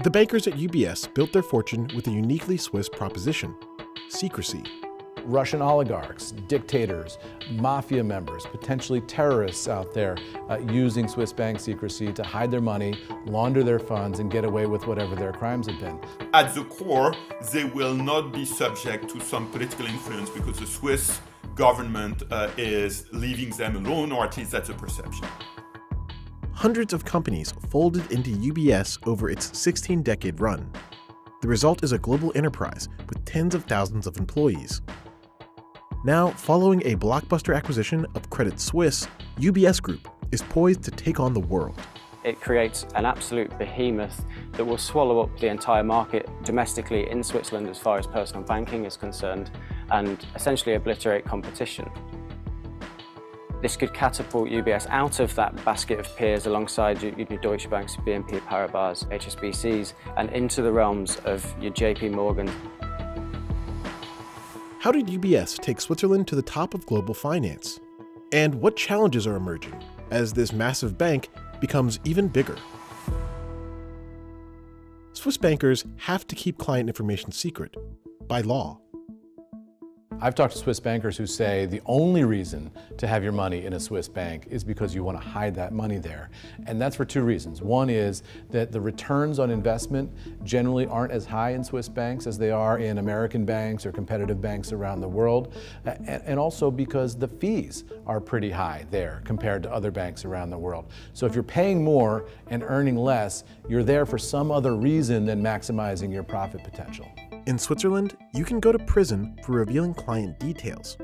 The bankers at UBS built their fortune with a uniquely Swiss proposition secrecy. Russian oligarchs, dictators, mafia members, potentially terrorists out there uh, using Swiss bank secrecy to hide their money, launder their funds, and get away with whatever their crimes have been. At the core, they will not be subject to some political influence because the Swiss government uh, is leaving them alone, or at least that's a perception. Hundreds of companies folded into UBS over its 16 decade run. The result is a global enterprise with tens of thousands of employees. Now, following a blockbuster acquisition of Credit Suisse, UBS Group is poised to take on the world. It creates an absolute behemoth that will swallow up the entire market domestically in Switzerland as far as personal banking is concerned and essentially obliterate competition. This could catapult UBS out of that basket of peers alongside your, your Deutsche Banks, BNP Paribas, HSBCs, and into the realms of your JP Morgan. How did UBS take Switzerland to the top of global finance? And what challenges are emerging as this massive bank becomes even bigger? Swiss bankers have to keep client information secret by law. I've talked to Swiss bankers who say the only reason to have your money in a Swiss bank is because you want to hide that money there. And that's for two reasons. One is that the returns on investment generally aren't as high in Swiss banks as they are in American banks or competitive banks around the world. And also because the fees are pretty high there compared to other banks around the world. So if you're paying more and earning less, you're there for some other reason than maximizing your profit potential. In Switzerland, you can go to prison for revealing client details.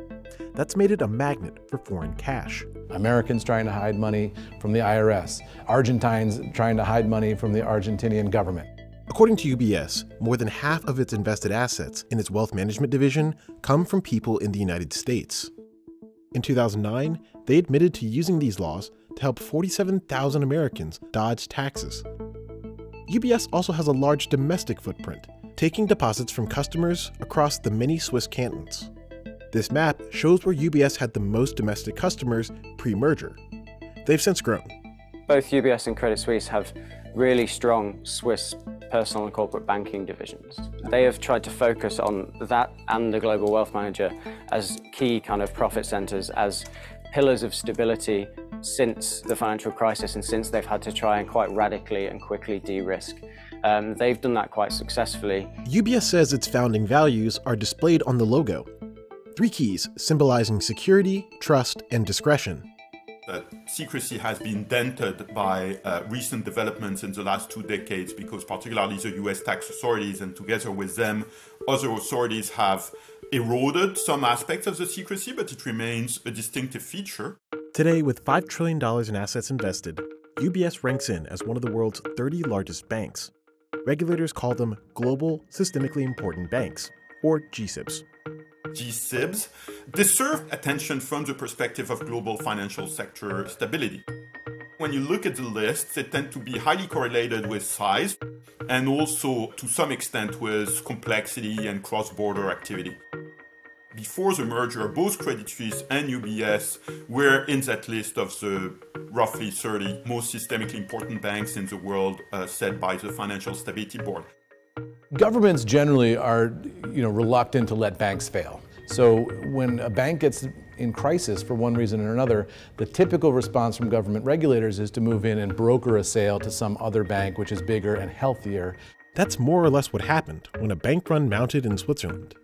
That's made it a magnet for foreign cash. Americans trying to hide money from the IRS, Argentines trying to hide money from the Argentinian government. According to UBS, more than half of its invested assets in its wealth management division come from people in the United States. In 2009, they admitted to using these laws to help 47,000 Americans dodge taxes. UBS also has a large domestic footprint taking deposits from customers across the many Swiss cantons. This map shows where UBS had the most domestic customers pre-merger. They've since grown. Both UBS and Credit Suisse have really strong Swiss personal and corporate banking divisions. They have tried to focus on that and the global wealth manager as key kind of profit centers, as pillars of stability since the financial crisis and since they've had to try and quite radically and quickly de-risk. Um, they've done that quite successfully. UBS says its founding values are displayed on the logo. Three keys symbolizing security, trust, and discretion. That secrecy has been dented by uh, recent developments in the last two decades because, particularly, the US tax authorities and together with them, other authorities have eroded some aspects of the secrecy, but it remains a distinctive feature. Today, with $5 trillion in assets invested, UBS ranks in as one of the world's 30 largest banks regulators call them Global Systemically Important Banks, or GSIBs. GSIBs deserve attention from the perspective of global financial sector stability. When you look at the lists, they tend to be highly correlated with size and also to some extent with complexity and cross border activity before the merger, both Credit Suisse and UBS were in that list of the roughly 30 most systemically important banks in the world uh, set by the Financial Stability Board. Governments generally are you know, reluctant to let banks fail. So when a bank gets in crisis for one reason or another, the typical response from government regulators is to move in and broker a sale to some other bank which is bigger and healthier. That's more or less what happened when a bank run mounted in Switzerland.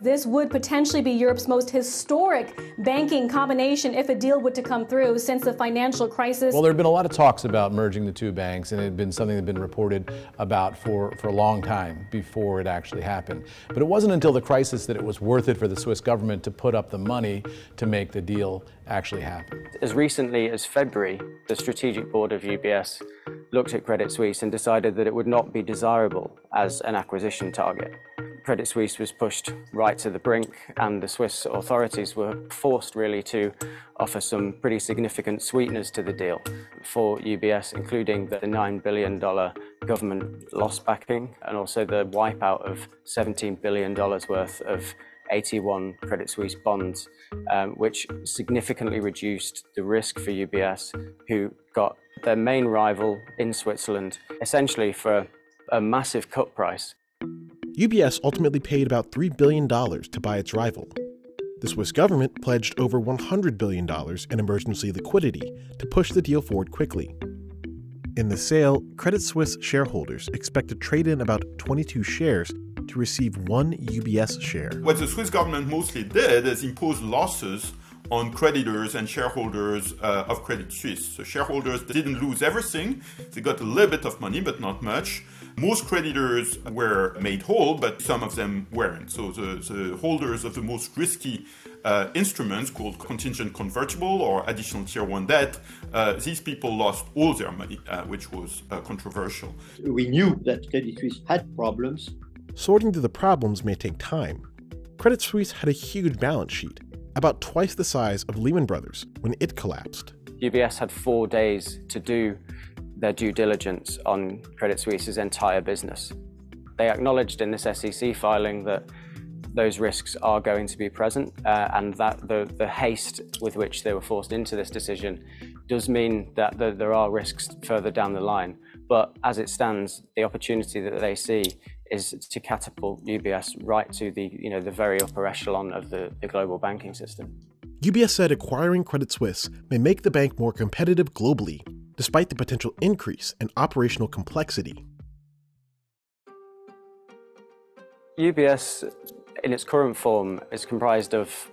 This would potentially be Europe's most historic banking combination if a deal were to come through since the financial crisis. Well, there have been a lot of talks about merging the two banks, and it had been something that had been reported about for, for a long time before it actually happened. But it wasn't until the crisis that it was worth it for the Swiss government to put up the money to make the deal actually happen. As recently as February, the strategic board of UBS looked at Credit Suisse and decided that it would not be desirable as an acquisition target. Credit Suisse was pushed right to the brink, and the Swiss authorities were forced really to offer some pretty significant sweeteners to the deal for UBS, including the $9 billion government loss backing and also the wipeout of $17 billion worth of AT1 Credit Suisse bonds, um, which significantly reduced the risk for UBS, who got their main rival in Switzerland essentially for a massive cut price. UBS ultimately paid about $3 billion to buy its rival. The Swiss government pledged over $100 billion in emergency liquidity to push the deal forward quickly. In the sale, Credit Suisse shareholders expect to trade in about 22 shares to receive one UBS share. What the Swiss government mostly did is impose losses on creditors and shareholders uh, of Credit Suisse. So shareholders didn't lose everything. They got a little bit of money, but not much. Most creditors were made whole, but some of them weren't. So the, the holders of the most risky uh, instruments called contingent convertible or additional tier one debt, uh, these people lost all their money, uh, which was uh, controversial. We knew that Credit Suisse had problems. Sorting through the problems may take time. Credit Suisse had a huge balance sheet, about twice the size of Lehman Brothers when it collapsed. UBS had four days to do their due diligence on Credit Suisse's entire business. They acknowledged in this SEC filing that those risks are going to be present uh, and that the, the haste with which they were forced into this decision does mean that the, there are risks further down the line. But as it stands, the opportunity that they see is to catapult UBS right to the, you know, the very upper echelon of the, the global banking system. UBS said acquiring Credit Suisse may make the bank more competitive globally, despite the potential increase in operational complexity. UBS, in its current form, is comprised of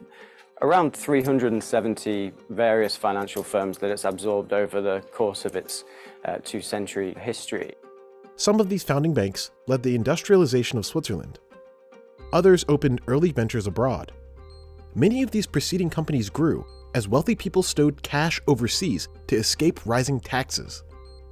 around 370 various financial firms that it's absorbed over the course of its uh, two century history. Some of these founding banks led the industrialization of Switzerland. Others opened early ventures abroad. Many of these preceding companies grew as wealthy people stowed cash overseas to escape rising taxes.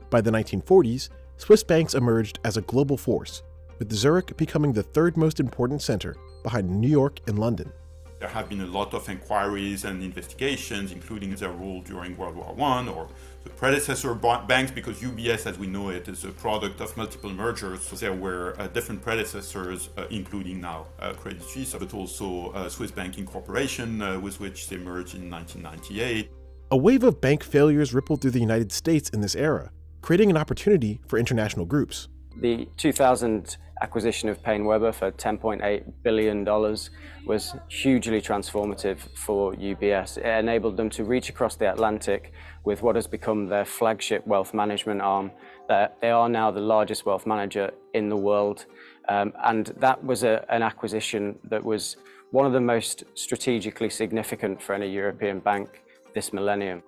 By the 1940s, Swiss banks emerged as a global force, with Zurich becoming the third most important center behind New York and London. There have been a lot of inquiries and investigations, including their role during World War I or the predecessor banks, because UBS, as we know it, is a product of multiple mergers. So there were uh, different predecessors, uh, including now uh, Credit Suisse, but also uh, Swiss Banking Corporation, uh, with which they merged in 1998. A wave of bank failures rippled through the United States in this era, creating an opportunity for international groups. The 2000 acquisition of PaineWebber for $10.8 billion was hugely transformative for UBS. It enabled them to reach across the Atlantic with what has become their flagship wealth management arm. They are now the largest wealth manager in the world. Um, and that was an acquisition that was one of the most strategically significant for any European bank this millennium.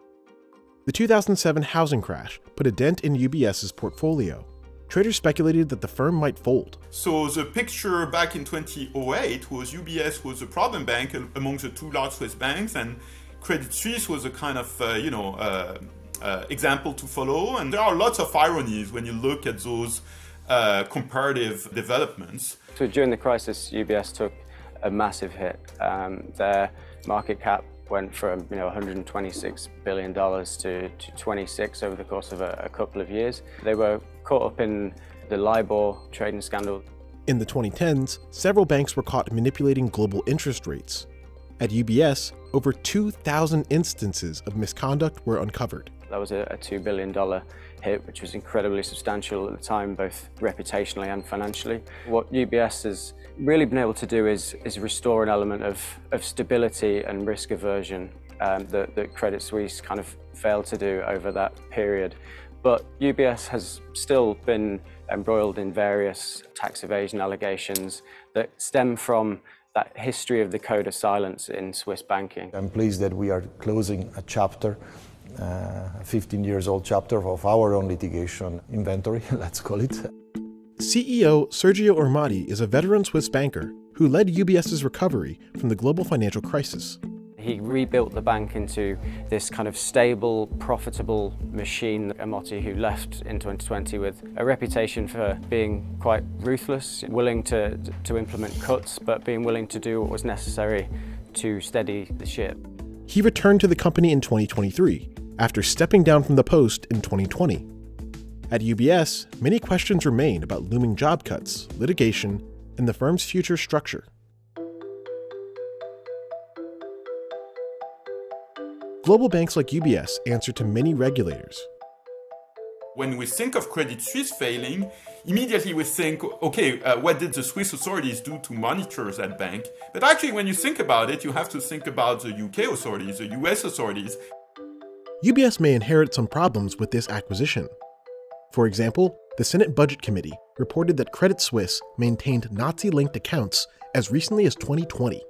The 2007 housing crash put a dent in UBS's portfolio traders speculated that the firm might fold. So the picture back in 2008 was UBS was a problem bank among the two large Swiss banks, and Credit Suisse was a kind of uh, you know uh, uh, example to follow. And there are lots of ironies when you look at those uh, comparative developments. So during the crisis, UBS took a massive hit. Um, their market cap went from you know 126 billion dollars to, to 26 over the course of a, a couple of years. They were caught up in the LIBOR trading scandal. In the 2010s, several banks were caught manipulating global interest rates. At UBS, over 2,000 instances of misconduct were uncovered. That was a, a $2 billion hit, which was incredibly substantial at the time, both reputationally and financially. What UBS has really been able to do is, is restore an element of, of stability and risk aversion um, that, that Credit Suisse kind of failed to do over that period. But UBS has still been embroiled in various tax evasion allegations that stem from that history of the code of silence in Swiss banking. I'm pleased that we are closing a chapter, uh, a 15 years old chapter of our own litigation inventory, let's call it. CEO Sergio Ermotti is a veteran Swiss banker who led UBS's recovery from the global financial crisis. He rebuilt the bank into this kind of stable, profitable machine. Ermotti, who left in 2020 with a reputation for being quite ruthless, willing to, to implement cuts, but being willing to do what was necessary to steady the ship. He returned to the company in 2023 after stepping down from the post in 2020. At UBS, many questions remain about looming job cuts, litigation, and the firm's future structure. Global banks like UBS answer to many regulators. When we think of Credit Suisse failing, immediately we think, okay, uh, what did the Swiss authorities do to monitor that bank? But actually, when you think about it, you have to think about the UK authorities, the US authorities. UBS may inherit some problems with this acquisition. For example, the Senate Budget Committee reported that Credit Suisse maintained Nazi linked accounts as recently as 2020.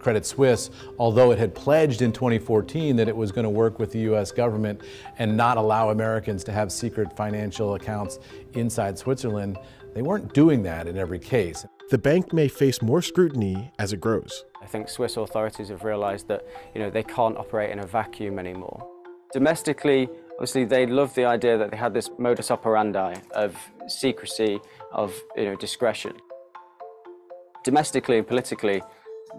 Credit Suisse, although it had pledged in 2014 that it was going to work with the US government and not allow Americans to have secret financial accounts inside Switzerland, they weren't doing that in every case. The bank may face more scrutiny as it grows. I think Swiss authorities have realized that, you know, they can't operate in a vacuum anymore. Domestically, obviously they loved the idea that they had this modus operandi of secrecy, of, you know, discretion. Domestically and politically,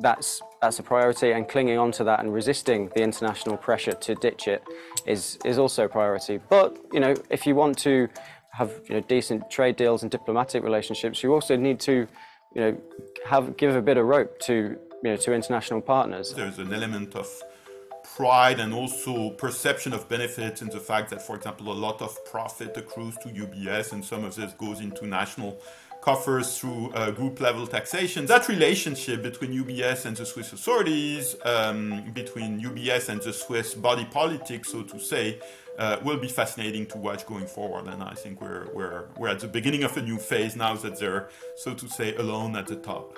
that's that's a priority and clinging on to that and resisting the international pressure to ditch it is is also a priority. But you know if you want to have you know decent trade deals and diplomatic relationships you also need to you know have give a bit of rope to you know to international partners. There's an element of pride and also perception of benefits in the fact that for example a lot of profit accrues to UBS and some of this goes into national coffers through uh, group level taxation. That relationship between UBS and the Swiss authorities, um, between UBS and the Swiss body politic, so to say, uh, will be fascinating to watch going forward. And I think we're, we're, we're at the beginning of a new phase now that they're, so to say, alone at the top.